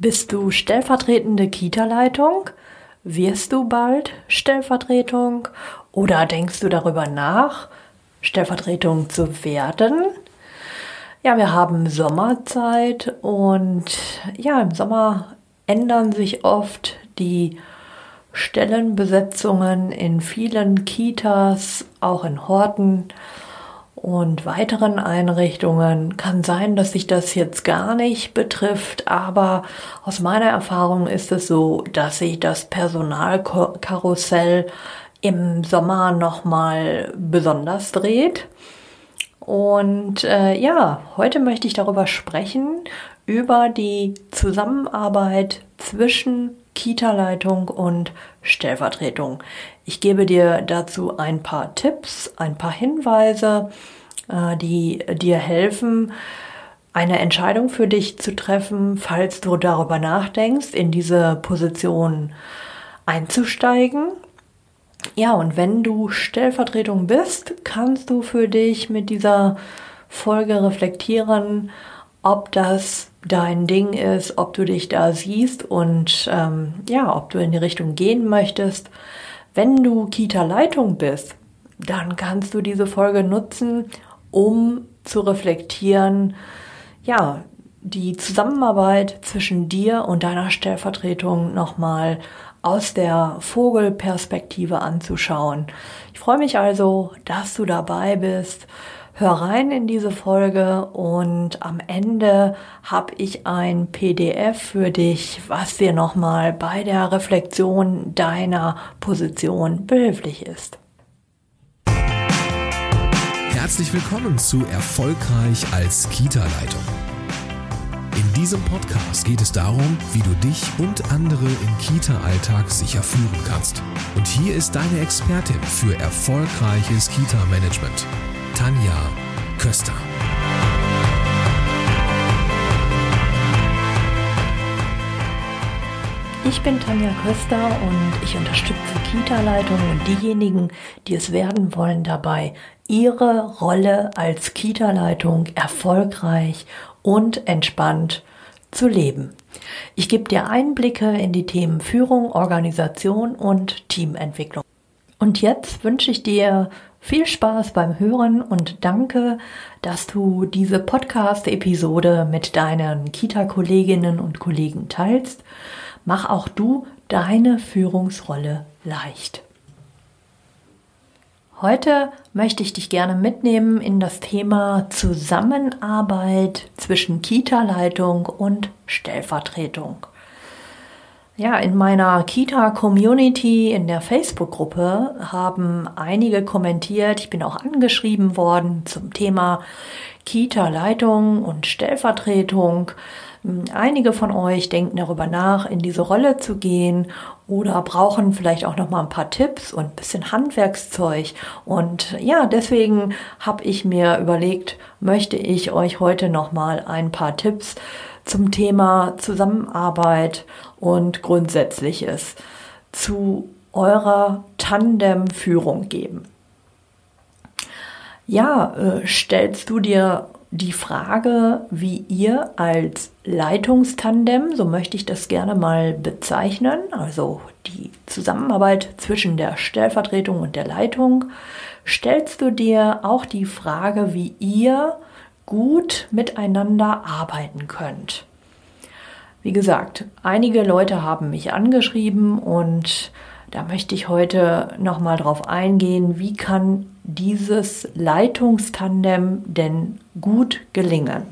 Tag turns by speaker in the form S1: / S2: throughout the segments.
S1: Bist du stellvertretende Kita-Leitung? Wirst du bald Stellvertretung? Oder denkst du darüber nach, Stellvertretung zu werden? Ja, wir haben Sommerzeit und ja, im Sommer ändern sich oft die Stellenbesetzungen in vielen Kitas, auch in Horten und weiteren Einrichtungen. Kann sein, dass sich das jetzt gar nicht betrifft, aber aus meiner Erfahrung ist es so, dass sich das Personalkarussell im Sommer nochmal besonders dreht. Und äh, ja, heute möchte ich darüber sprechen, über die Zusammenarbeit zwischen Kita-Leitung und Stellvertretung. Ich gebe dir dazu ein paar Tipps, ein paar Hinweise, äh, die dir helfen, eine Entscheidung für dich zu treffen, falls du darüber nachdenkst, in diese Position einzusteigen. Ja, und wenn du Stellvertretung bist, kannst du für dich mit dieser Folge reflektieren, ob das dein Ding ist, ob du dich da siehst und ähm, ja, ob du in die Richtung gehen möchtest. Wenn du Kita-Leitung bist, dann kannst du diese Folge nutzen, um zu reflektieren, ja, die Zusammenarbeit zwischen dir und deiner Stellvertretung nochmal aus der Vogelperspektive anzuschauen. Ich freue mich also, dass du dabei bist. Hör rein in diese Folge und am Ende habe ich ein PDF für dich, was dir nochmal bei der Reflexion deiner Position behilflich ist.
S2: Herzlich willkommen zu Erfolgreich als Kita-Leitung. In diesem Podcast geht es darum, wie du dich und andere im Kita-Alltag sicher führen kannst. Und hier ist deine Expertin für erfolgreiches Kita-Management. Tanja Köster.
S1: Ich bin Tanja Köster und ich unterstütze Kita-Leitungen und diejenigen, die es werden wollen, dabei, ihre Rolle als Kita-Leitung erfolgreich und entspannt zu leben. Ich gebe dir Einblicke in die Themen Führung, Organisation und Teamentwicklung. Und jetzt wünsche ich dir viel Spaß beim Hören und danke, dass du diese Podcast-Episode mit deinen Kita-Kolleginnen und Kollegen teilst. Mach auch du deine Führungsrolle leicht. Heute möchte ich dich gerne mitnehmen in das Thema Zusammenarbeit zwischen Kita-Leitung und Stellvertretung. Ja, in meiner Kita-Community in der Facebook-Gruppe haben einige kommentiert. Ich bin auch angeschrieben worden zum Thema Kita-Leitung und Stellvertretung. Einige von euch denken darüber nach, in diese Rolle zu gehen oder brauchen vielleicht auch noch mal ein paar Tipps und ein bisschen Handwerkszeug. Und ja, deswegen habe ich mir überlegt, möchte ich euch heute noch mal ein paar Tipps zum Thema Zusammenarbeit und Grundsätzliches zu eurer Tandemführung geben. Ja, äh, stellst du dir die Frage, wie ihr als Leitungstandem, so möchte ich das gerne mal bezeichnen, also die Zusammenarbeit zwischen der Stellvertretung und der Leitung, stellst du dir auch die Frage, wie ihr gut miteinander arbeiten könnt. Wie gesagt, einige Leute haben mich angeschrieben und da möchte ich heute nochmal drauf eingehen, wie kann dieses Leitungstandem denn gut gelingen?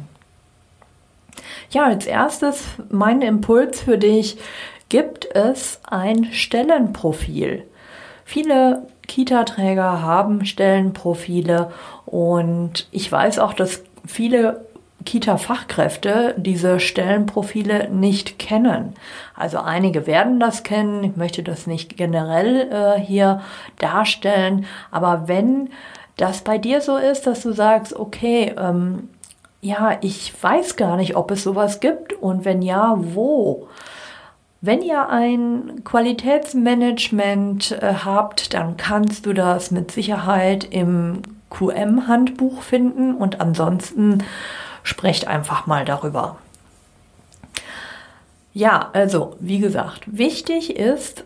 S1: Ja, als erstes mein Impuls für dich, gibt es ein Stellenprofil. Viele Kita-Träger haben Stellenprofile und ich weiß auch, dass viele Kita-Fachkräfte diese Stellenprofile nicht kennen. Also einige werden das kennen, ich möchte das nicht generell äh, hier darstellen, aber wenn das bei dir so ist, dass du sagst, okay, ähm, ja, ich weiß gar nicht, ob es sowas gibt und wenn ja, wo? Wenn ihr ein Qualitätsmanagement äh, habt, dann kannst du das mit Sicherheit im QM-Handbuch finden und ansonsten sprecht einfach mal darüber. Ja, also wie gesagt, wichtig ist,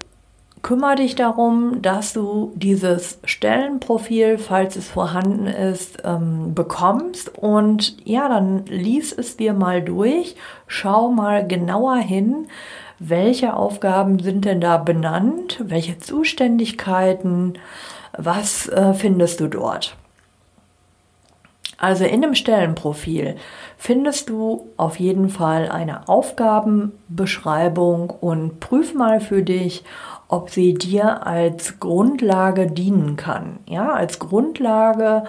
S1: kümmere dich darum, dass du dieses Stellenprofil, falls es vorhanden ist, ähm, bekommst. Und ja, dann lies es dir mal durch, schau mal genauer hin, welche Aufgaben sind denn da benannt, welche Zuständigkeiten, was äh, findest du dort. Also in dem Stellenprofil findest du auf jeden Fall eine Aufgabenbeschreibung und prüf mal für dich, ob sie dir als Grundlage dienen kann. Ja, als Grundlage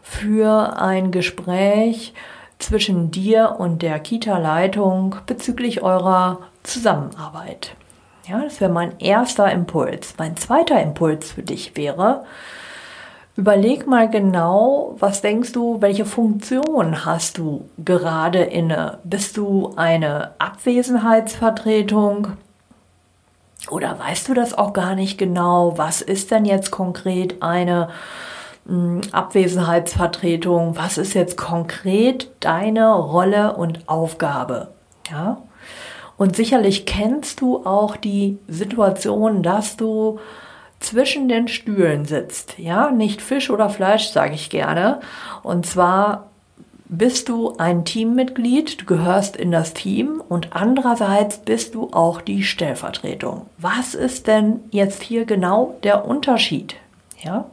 S1: für ein Gespräch zwischen dir und der Kita-Leitung bezüglich eurer Zusammenarbeit. Ja, das wäre mein erster Impuls. Mein zweiter Impuls für dich wäre, überleg mal genau, was denkst du, welche Funktion hast du gerade inne? Bist du eine Abwesenheitsvertretung? Oder weißt du das auch gar nicht genau? Was ist denn jetzt konkret eine hm, Abwesenheitsvertretung? Was ist jetzt konkret deine Rolle und Aufgabe? Ja? Und sicherlich kennst du auch die Situation, dass du zwischen den Stühlen sitzt. Ja, nicht Fisch oder Fleisch, sage ich gerne. Und zwar bist du ein Teammitglied, du gehörst in das Team und andererseits bist du auch die Stellvertretung. Was ist denn jetzt hier genau der Unterschied? Ja?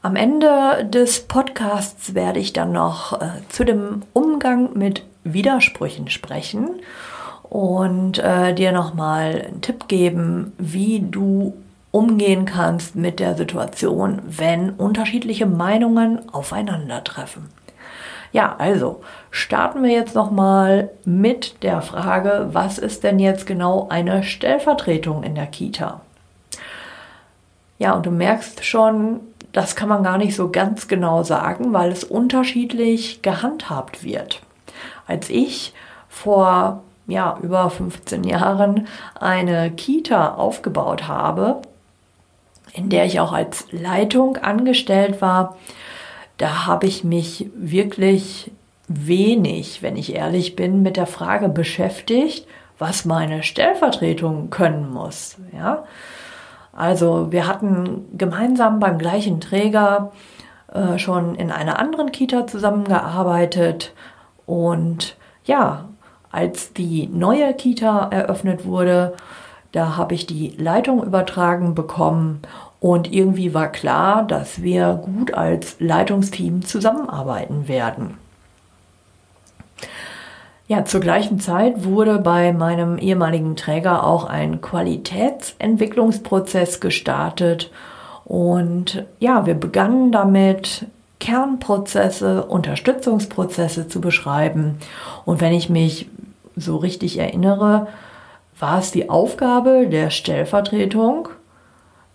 S1: Am Ende des Podcasts werde ich dann noch äh, zu dem Umgang mit Widersprüchen sprechen und äh, dir nochmal einen Tipp geben, wie du umgehen kannst mit der Situation, wenn unterschiedliche Meinungen aufeinandertreffen. Ja, also starten wir jetzt nochmal mit der Frage, was ist denn jetzt genau eine Stellvertretung in der Kita? Ja, und du merkst schon, das kann man gar nicht so ganz genau sagen, weil es unterschiedlich gehandhabt wird. Als ich vor ja, über 15 Jahren eine Kita aufgebaut habe, in der ich auch als Leitung angestellt war, da habe ich mich wirklich wenig, wenn ich ehrlich bin, mit der Frage beschäftigt, was meine Stellvertretung können muss. Ja? Also wir hatten gemeinsam beim gleichen Träger äh, schon in einer anderen Kita zusammengearbeitet und ja, als die neue Kita eröffnet wurde, da habe ich die Leitung übertragen bekommen und irgendwie war klar, dass wir gut als Leitungsteam zusammenarbeiten werden. Ja, zur gleichen Zeit wurde bei meinem ehemaligen Träger auch ein Qualitätsentwicklungsprozess gestartet und ja, wir begannen damit, Kernprozesse, Unterstützungsprozesse zu beschreiben. Und wenn ich mich so richtig erinnere, war es die Aufgabe der Stellvertretung,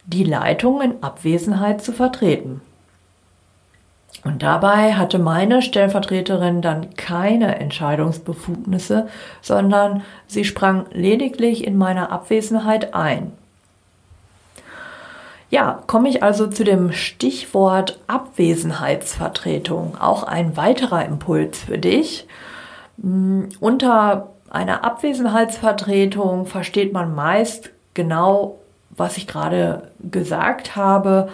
S1: die Leitung in Abwesenheit zu vertreten. Und dabei hatte meine Stellvertreterin dann keine Entscheidungsbefugnisse, sondern sie sprang lediglich in meiner Abwesenheit ein. Ja, komme ich also zu dem Stichwort Abwesenheitsvertretung. Auch ein weiterer Impuls für dich. Hm, unter einer Abwesenheitsvertretung versteht man meist genau, was ich gerade gesagt habe.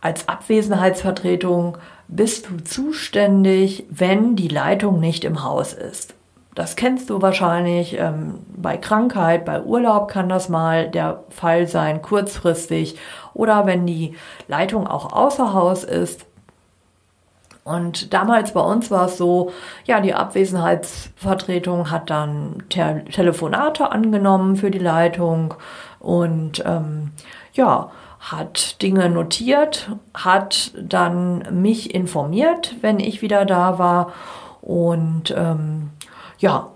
S1: Als Abwesenheitsvertretung bist du zuständig, wenn die Leitung nicht im Haus ist. Das kennst du wahrscheinlich. Ähm, bei Krankheit, bei Urlaub kann das mal der Fall sein, kurzfristig. Oder wenn die Leitung auch außer Haus ist. Und damals bei uns war es so, ja, die Abwesenheitsvertretung hat dann Te Telefonate angenommen für die Leitung und ähm, ja, hat Dinge notiert, hat dann mich informiert, wenn ich wieder da war und ähm, ja,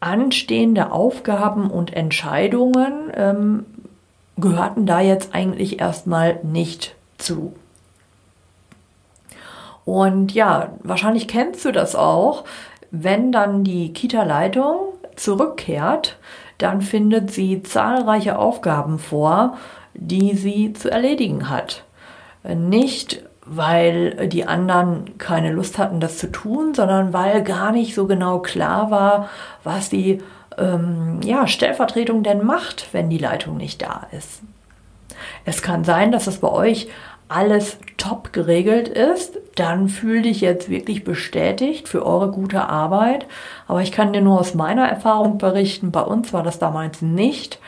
S1: anstehende Aufgaben und Entscheidungen ähm, gehörten da jetzt eigentlich erstmal nicht zu. Und ja, wahrscheinlich kennst du das auch, wenn dann die Kita-Leitung zurückkehrt, dann findet sie zahlreiche Aufgaben vor, die sie zu erledigen hat. Nicht weil die anderen keine Lust hatten, das zu tun, sondern weil gar nicht so genau klar war, was die ähm, ja, Stellvertretung denn macht, wenn die Leitung nicht da ist. Es kann sein, dass es bei euch alles top geregelt ist, dann fühl dich jetzt wirklich bestätigt für eure gute Arbeit. Aber ich kann dir nur aus meiner Erfahrung berichten, bei uns war das damals nicht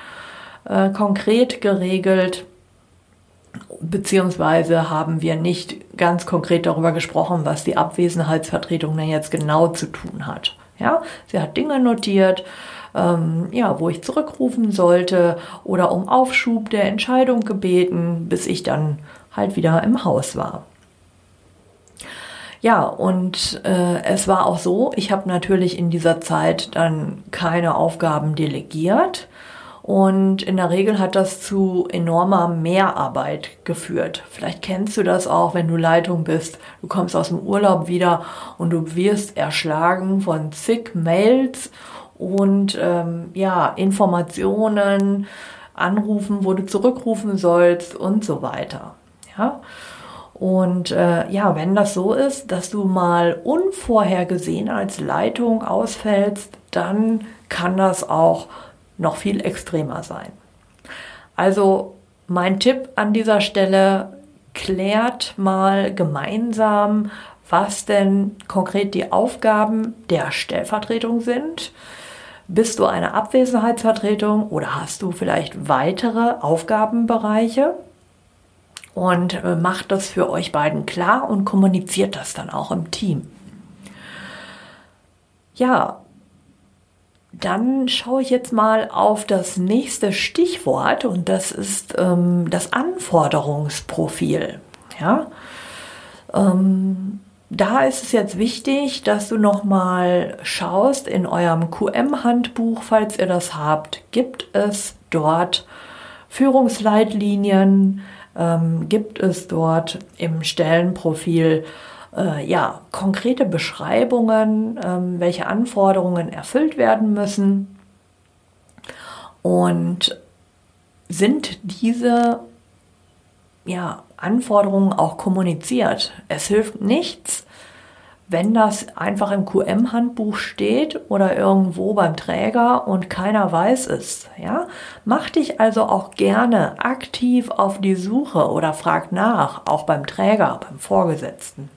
S1: äh, konkret geregelt, beziehungsweise haben wir nicht ganz konkret darüber gesprochen, was die Abwesenheitsvertretung denn jetzt genau zu tun hat. Ja, sie hat Dinge notiert, ähm, ja, wo ich zurückrufen sollte oder um Aufschub der Entscheidung gebeten, bis ich dann halt wieder im Haus war. Ja, und äh, es war auch so, ich habe natürlich in dieser Zeit dann keine Aufgaben delegiert. Und in der Regel hat das zu enormer Mehrarbeit geführt. Vielleicht kennst du das auch, wenn du Leitung bist. Du kommst aus dem Urlaub wieder und du wirst erschlagen von zig Mails und ähm, ja, Informationen, Anrufen, wo du zurückrufen sollst und so weiter. Ja. Und äh, ja, wenn das so ist, dass du mal unvorhergesehen als Leitung ausfällst, dann kann das auch noch viel extremer sein. Also mein Tipp an dieser Stelle, klärt mal gemeinsam, was denn konkret die Aufgaben der Stellvertretung sind. Bist du eine Abwesenheitsvertretung oder hast du vielleicht weitere Aufgabenbereiche? Und äh, macht das für euch beiden klar und kommuniziert das dann auch im Team. Ja, dann schaue ich jetzt mal auf das nächste Stichwort und das ist ähm, das Anforderungsprofil. Ja, ähm, da ist es jetzt wichtig, dass du noch mal schaust in eurem QM-Handbuch, falls ihr das habt, gibt es dort Führungsleitlinien, ähm, gibt es dort im Stellenprofil äh, ja, konkrete Beschreibungen, ähm, welche Anforderungen erfüllt werden müssen. Und sind diese ja, Anforderungen auch kommuniziert? Es hilft nichts, wenn das einfach im QM-Handbuch steht oder irgendwo beim Träger und keiner weiß es, ja, mach dich also auch gerne aktiv auf die Suche oder frag nach, auch beim Träger, beim Vorgesetzten.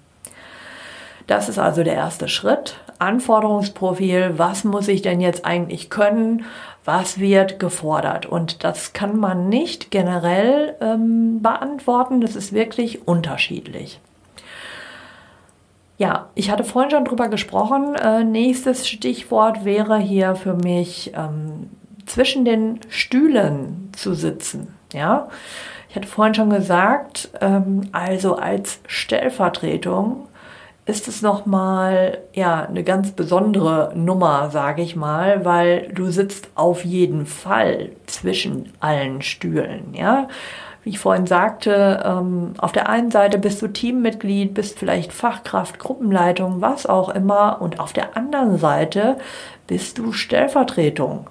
S1: Das ist also der erste Schritt. Anforderungsprofil, was muss ich denn jetzt eigentlich können? Was wird gefordert? Und das kann man nicht generell ähm, beantworten. Das ist wirklich unterschiedlich. Ja, ich hatte vorhin schon drüber gesprochen. Äh, nächstes Stichwort wäre hier für mich ähm, zwischen den Stühlen zu sitzen. Ja, ich hatte vorhin schon gesagt, ähm, also als Stellvertretung ist es nochmal ja, eine ganz besondere Nummer, sage ich mal, weil du sitzt auf jeden Fall zwischen allen Stühlen. Ja? Wie ich vorhin sagte, ähm, auf der einen Seite bist du Teammitglied, bist vielleicht Fachkraft, Gruppenleitung, was auch immer, und auf der anderen Seite bist du Stellvertretung.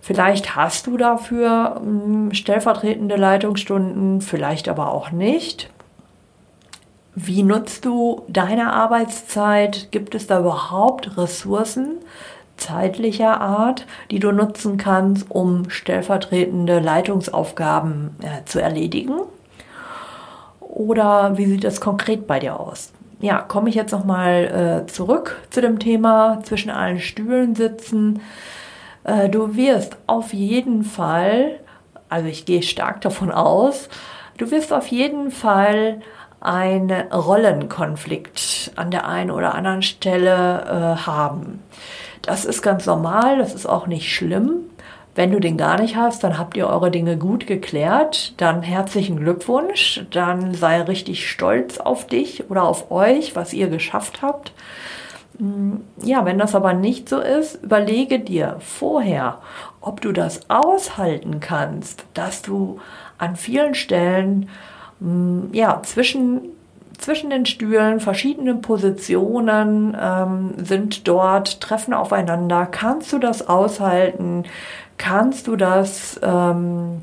S1: Vielleicht hast du dafür ähm, stellvertretende Leitungsstunden, vielleicht aber auch nicht. Wie nutzt du deine Arbeitszeit? Gibt es da überhaupt Ressourcen zeitlicher Art, die du nutzen kannst, um stellvertretende Leitungsaufgaben äh, zu erledigen? Oder wie sieht das konkret bei dir aus? Ja, komme ich jetzt nochmal äh, zurück zu dem Thema zwischen allen Stühlen sitzen. Äh, du wirst auf jeden Fall, also ich gehe stark davon aus, du wirst auf jeden Fall einen Rollenkonflikt an der einen oder anderen Stelle äh, haben. Das ist ganz normal, das ist auch nicht schlimm. Wenn du den gar nicht hast, dann habt ihr eure Dinge gut geklärt. Dann herzlichen Glückwunsch. Dann sei richtig stolz auf dich oder auf euch, was ihr geschafft habt. Mm, ja, wenn das aber nicht so ist, überlege dir vorher, ob du das aushalten kannst, dass du an vielen Stellen Mm, ja, zwischen, zwischen den Stühlen, verschiedene Positionen ähm, sind dort, treffen aufeinander. Kannst du das aushalten? Kannst du das ähm,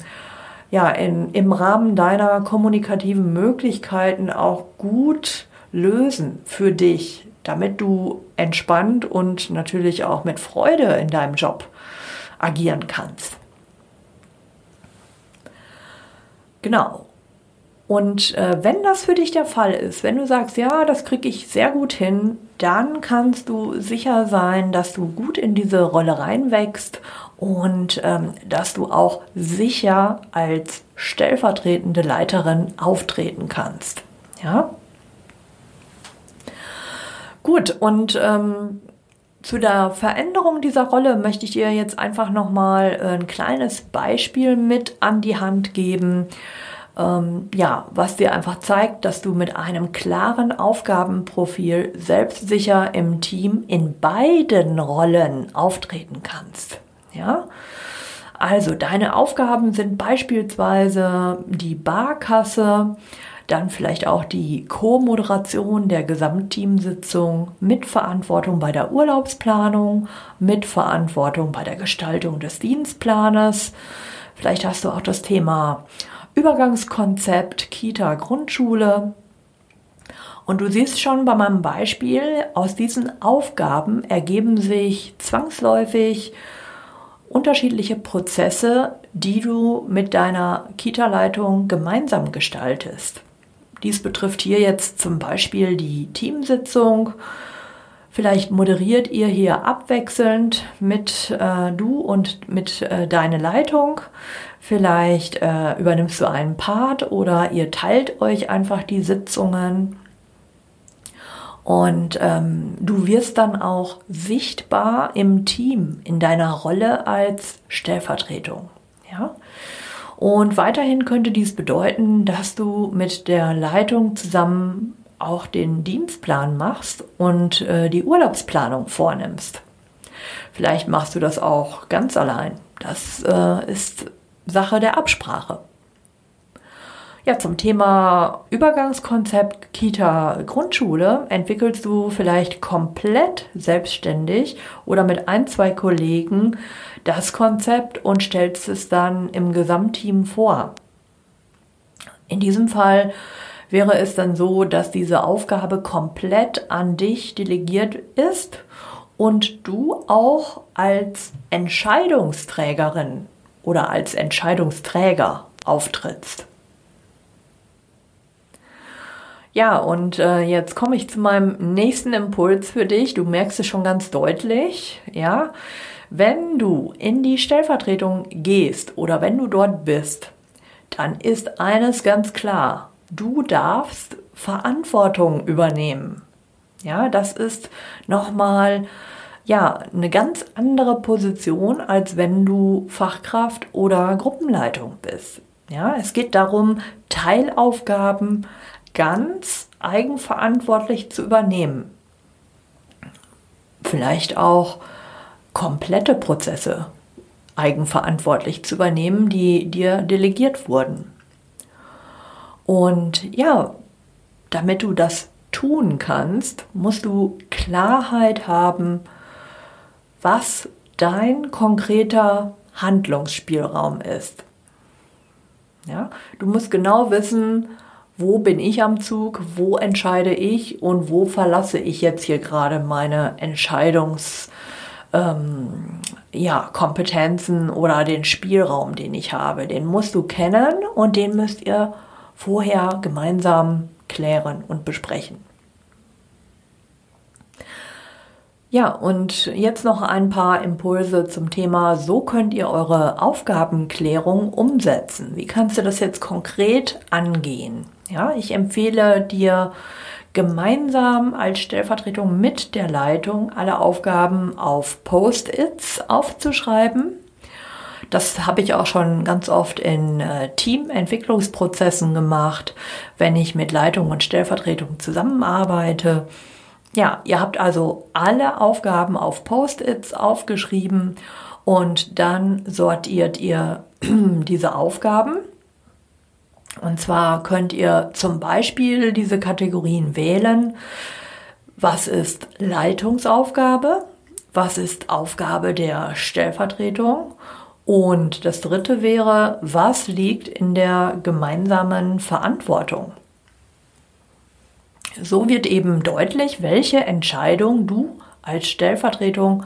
S1: ja, in, im Rahmen deiner kommunikativen Möglichkeiten auch gut lösen für dich? damit du entspannt und natürlich auch mit Freude in deinem Job agieren kannst. Genau. Und äh, wenn das für dich der Fall ist, wenn du sagst, ja, das kriege ich sehr gut hin, dann kannst du sicher sein, dass du gut in diese Rolle reinwächst und ähm, dass du auch sicher als stellvertretende Leiterin auftreten kannst. Ja? Gut, und ähm, zu der Veränderung dieser Rolle möchte ich dir jetzt einfach nochmal ein kleines Beispiel mit an die Hand geben ähm, ja, was dir einfach zeigt, dass du mit einem klaren Aufgabenprofil selbstsicher im Team in beiden Rollen auftreten kannst. Ja? Also deine Aufgaben sind beispielsweise die Barkasse, dann vielleicht auch die Co-Moderation der Gesamtteamsitzung, Mitverantwortung bei der Urlaubsplanung, Mitverantwortung bei der Gestaltung des Dienstplanes. Vielleicht hast du auch das Thema Übergangskonzept Kita Grundschule. Und du siehst schon bei meinem Beispiel, aus diesen Aufgaben ergeben sich zwangsläufig unterschiedliche Prozesse, die du mit deiner Kita-Leitung gemeinsam gestaltest. Dies betrifft hier jetzt zum Beispiel die Teamsitzung. Vielleicht moderiert ihr hier abwechselnd mit äh, du und mit äh, deine Leitung. Vielleicht äh, übernimmst du einen Part oder ihr teilt euch einfach die Sitzungen. Und ähm, du wirst dann auch sichtbar im Team, in deiner Rolle als Stellvertretung. Ja? Und weiterhin könnte dies bedeuten, dass du mit der Leitung zusammen auch den Dienstplan machst und äh, die Urlaubsplanung vornimmst. Vielleicht machst du das auch ganz allein. Das äh, ist Sache der Absprache. Ja, zum Thema Übergangskonzept Kita Grundschule entwickelst du vielleicht komplett selbstständig oder mit ein, zwei Kollegen das Konzept und stellst es dann im Gesamtteam vor. In diesem Fall wäre es dann so, dass diese Aufgabe komplett an dich delegiert ist und du auch als Entscheidungsträgerin oder als Entscheidungsträger auftrittst. Ja, und äh, jetzt komme ich zu meinem nächsten Impuls für dich. Du merkst es schon ganz deutlich, ja. Wenn du in die Stellvertretung gehst oder wenn du dort bist, dann ist eines ganz klar. Du darfst Verantwortung übernehmen. Ja, das ist nochmal ja, eine ganz andere Position, als wenn du Fachkraft oder Gruppenleitung bist. Ja, es geht darum, Teilaufgaben ganz eigenverantwortlich zu übernehmen. Vielleicht auch komplette Prozesse eigenverantwortlich zu übernehmen, die dir delegiert wurden. Und ja, damit du das tun kannst, musst du Klarheit haben, was dein konkreter Handlungsspielraum ist. Ja, du musst genau wissen, wo bin ich am Zug, wo entscheide ich und wo verlasse ich jetzt hier gerade meine Entscheidungs ähm, ja, Kompetenzen oder den Spielraum, den ich habe. Den musst du kennen und den müsst ihr vorher gemeinsam klären und besprechen. Ja, und jetzt noch ein paar Impulse zum Thema, so könnt ihr eure Aufgabenklärung umsetzen. Wie kannst du das jetzt konkret angehen? Ja, ich empfehle dir gemeinsam als Stellvertretung mit der Leitung alle Aufgaben auf Post-its aufzuschreiben. Das habe ich auch schon ganz oft in äh, Teamentwicklungsprozessen gemacht, wenn ich mit Leitung und Stellvertretung zusammenarbeite ja, ihr habt also alle Aufgaben auf Post-its aufgeschrieben und dann sortiert ihr diese Aufgaben. Und zwar könnt ihr zum Beispiel diese Kategorien wählen. Was ist Leitungsaufgabe? Was ist Aufgabe der Stellvertretung? Und das dritte wäre, was liegt in der gemeinsamen Verantwortung? So wird eben deutlich, welche Entscheidung du als Stellvertretung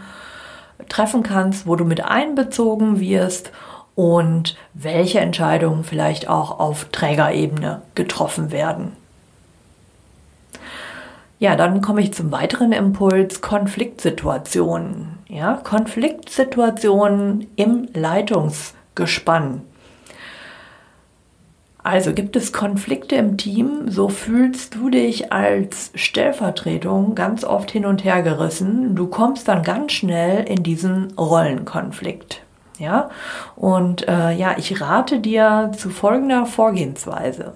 S1: treffen kannst, wo du mit einbezogen wirst und welche Entscheidungen vielleicht auch auf Trägerebene getroffen werden. Ja, dann komme ich zum weiteren Impuls, Konfliktsituationen. Ja, Konfliktsituationen im Leitungsgespann. Also gibt es Konflikte im Team, so fühlst du dich als Stellvertretung ganz oft hin und her gerissen. Du kommst dann ganz schnell in diesen Rollenkonflikt. Ja, und äh, ja, ich rate dir zu folgender Vorgehensweise.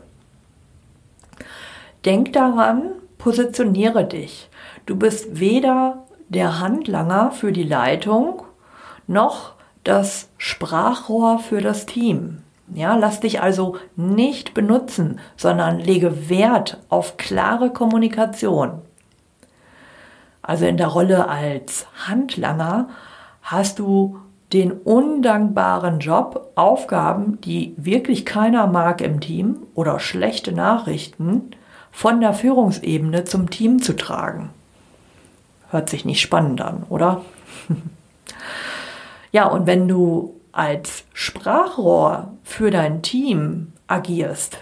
S1: Denk daran, positioniere dich. Du bist weder der Handlanger für die Leitung noch das Sprachrohr für das Team. Ja, lass dich also nicht benutzen, sondern lege Wert auf klare Kommunikation. Also in der Rolle als Handlanger hast du den undankbaren Job, Aufgaben, die wirklich keiner mag im Team oder schlechte Nachrichten von der Führungsebene zum Team zu tragen. Hört sich nicht spannend an, oder? ja, und wenn du als Sprachrohr für dein Team agierst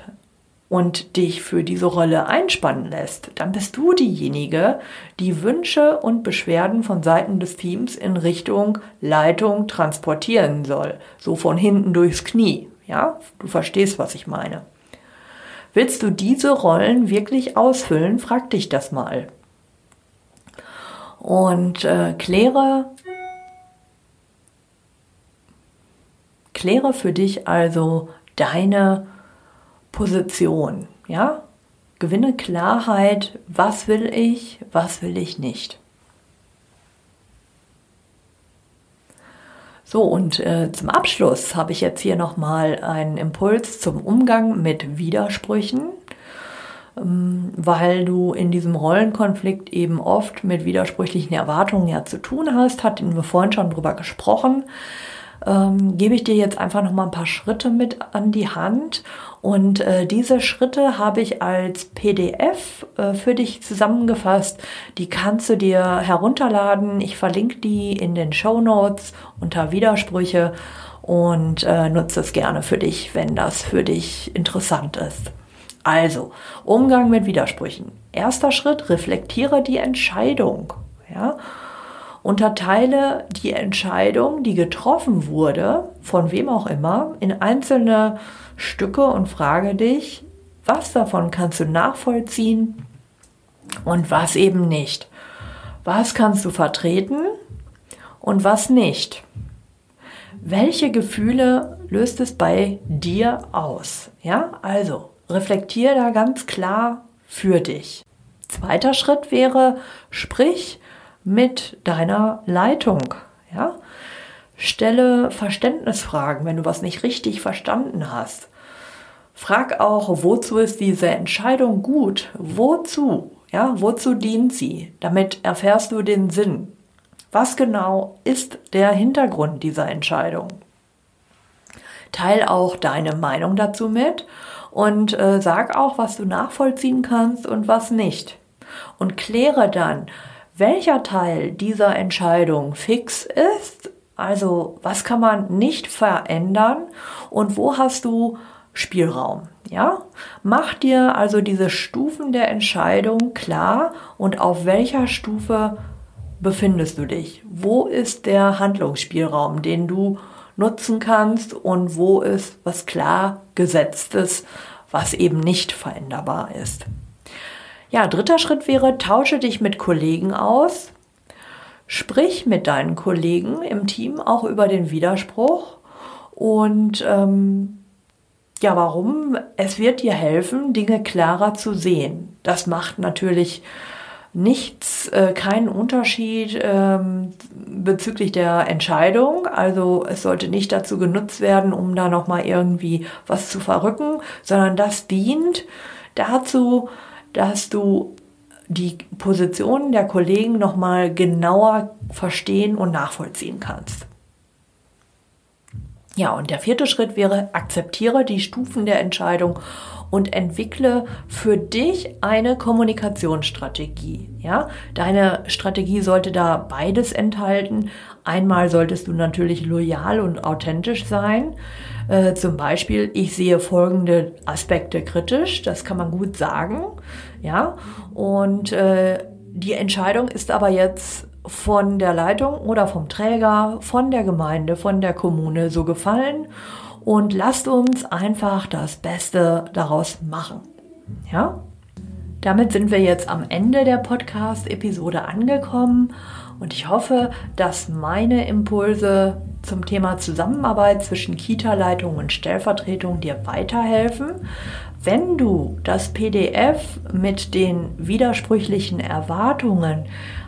S1: und dich für diese Rolle einspannen lässt, dann bist du diejenige, die Wünsche und Beschwerden von Seiten des Teams in Richtung Leitung transportieren soll, so von hinten durchs Knie. Ja, du verstehst, was ich meine. Willst du diese Rollen wirklich ausfüllen? Frag dich das mal. Und äh, kläre Kläre für dich also deine Position, ja? Gewinne Klarheit, was will ich, was will ich nicht. So, und äh, zum Abschluss habe ich jetzt hier nochmal einen Impuls zum Umgang mit Widersprüchen, ähm, weil du in diesem Rollenkonflikt eben oft mit widersprüchlichen Erwartungen ja zu tun hast, hatten wir vorhin schon drüber gesprochen ähm, gebe ich dir jetzt einfach noch mal ein paar Schritte mit an die Hand. Und äh, diese Schritte habe ich als PDF äh, für dich zusammengefasst. Die kannst du dir herunterladen. Ich verlinke die in den Show Notes unter Widersprüche und äh, nutze es gerne für dich, wenn das für dich interessant ist. Also, Umgang mit Widersprüchen. Erster Schritt, reflektiere die Entscheidung. Ja, unterteile die Entscheidung, die getroffen wurde, von wem auch immer, in einzelne Stücke und frage dich, was davon kannst du nachvollziehen und was eben nicht. Was kannst du vertreten und was nicht? Welche Gefühle löst es bei dir aus? Ja, also reflektiere da ganz klar für dich. Zweiter Schritt wäre, sprich mit deiner Leitung. Ja? Stelle Verständnisfragen, wenn du was nicht richtig verstanden hast. Frag auch, wozu ist diese Entscheidung gut? Wozu? Ja, wozu dient sie? Damit erfährst du den Sinn. Was genau ist der Hintergrund dieser Entscheidung? Teil auch deine Meinung dazu mit und äh, sag auch, was du nachvollziehen kannst und was nicht. Und kläre dann, welcher Teil dieser Entscheidung fix ist, also was kann man nicht verändern und wo hast du Spielraum. Ja, mach dir also diese Stufen der Entscheidung klar und auf welcher Stufe befindest du dich? Wo ist der Handlungsspielraum, den du nutzen kannst und wo ist was klar gesetztes, was eben nicht veränderbar ist? Ja, dritter Schritt wäre, tausche dich mit Kollegen aus. Sprich mit deinen Kollegen im Team auch über den Widerspruch. Und ähm, ja, warum? Es wird dir helfen, Dinge klarer zu sehen. Das macht natürlich nichts, äh, keinen Unterschied ähm, bezüglich der Entscheidung. Also es sollte nicht dazu genutzt werden, um da nochmal irgendwie was zu verrücken, sondern das dient dazu, dass du die Positionen der Kollegen nochmal genauer verstehen und nachvollziehen kannst. Ja, und der vierte Schritt wäre, akzeptiere die Stufen der Entscheidung und entwickle für dich eine Kommunikationsstrategie. Ja, deine Strategie sollte da beides enthalten. Einmal solltest du natürlich loyal und authentisch sein. Äh, zum Beispiel, ich sehe folgende Aspekte kritisch. Das kann man gut sagen. Ja, und äh, die Entscheidung ist aber jetzt von der Leitung oder vom Träger, von der Gemeinde, von der Kommune so gefallen und lasst uns einfach das Beste daraus machen. Ja? Damit sind wir jetzt am Ende der Podcast-Episode angekommen und ich hoffe, dass meine Impulse zum Thema Zusammenarbeit zwischen Kita-Leitung und Stellvertretung dir weiterhelfen. Wenn du das PDF mit den widersprüchlichen Erwartungen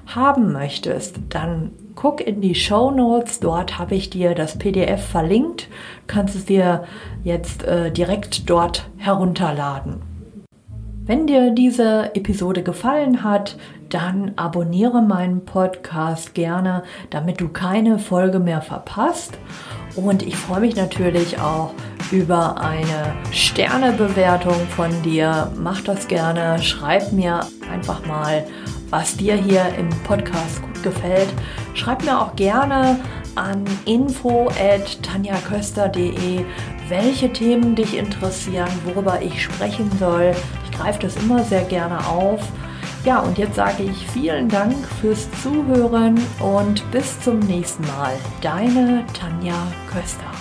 S1: haben möchtest, dann guck in die Show Notes. Dort habe ich dir das PDF verlinkt. Kannst es dir jetzt äh, direkt dort herunterladen. Wenn dir diese Episode gefallen hat, dann abonniere meinen Podcast gerne, damit du keine Folge mehr verpasst. Und ich freue mich natürlich auch über eine Sternebewertung von dir. Mach das gerne. Schreib mir einfach mal, was dir hier im Podcast gut gefällt. Schreib mir auch gerne an info@tanjaköster.de, welche Themen dich interessieren, worüber ich sprechen soll. Greife das immer sehr gerne auf. Ja, und jetzt sage ich vielen Dank fürs Zuhören und bis zum nächsten Mal. Deine Tanja Köster.